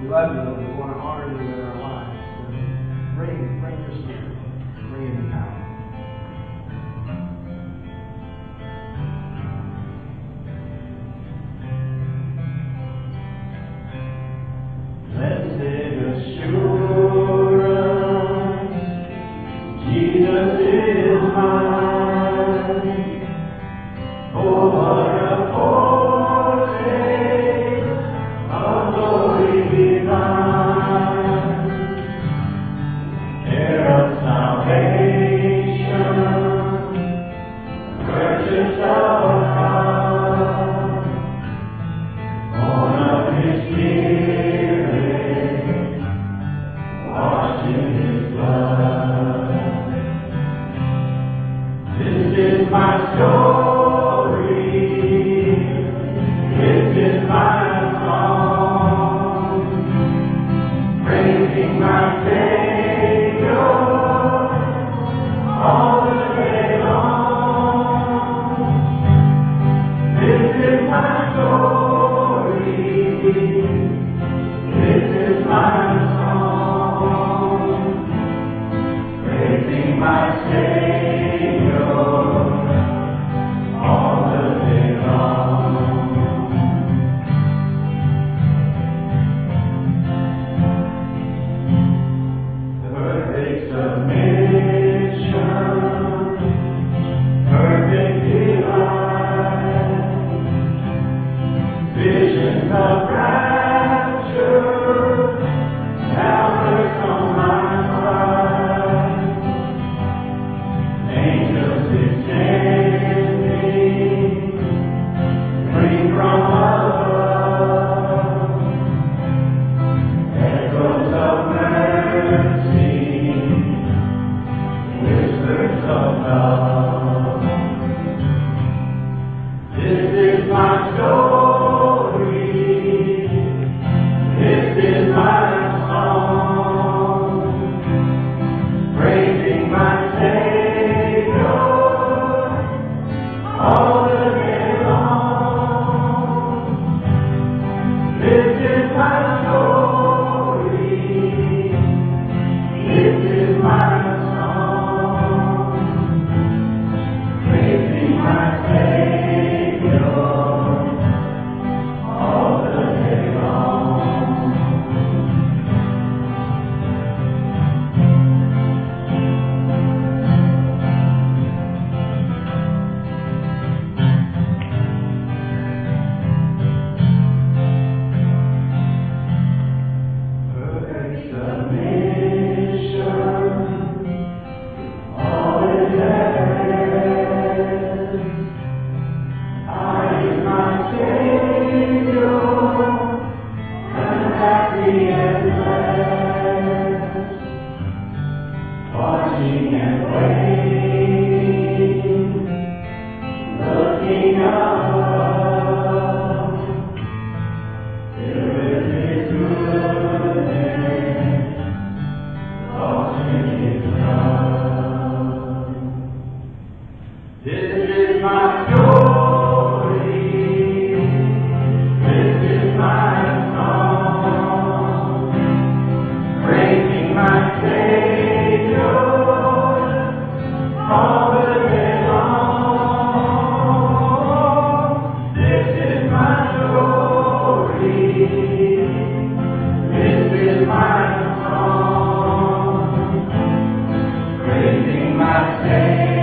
we love you, Lord. We want to honor you in our lives. So bring, bring your spirit. Bring it in power. know. name.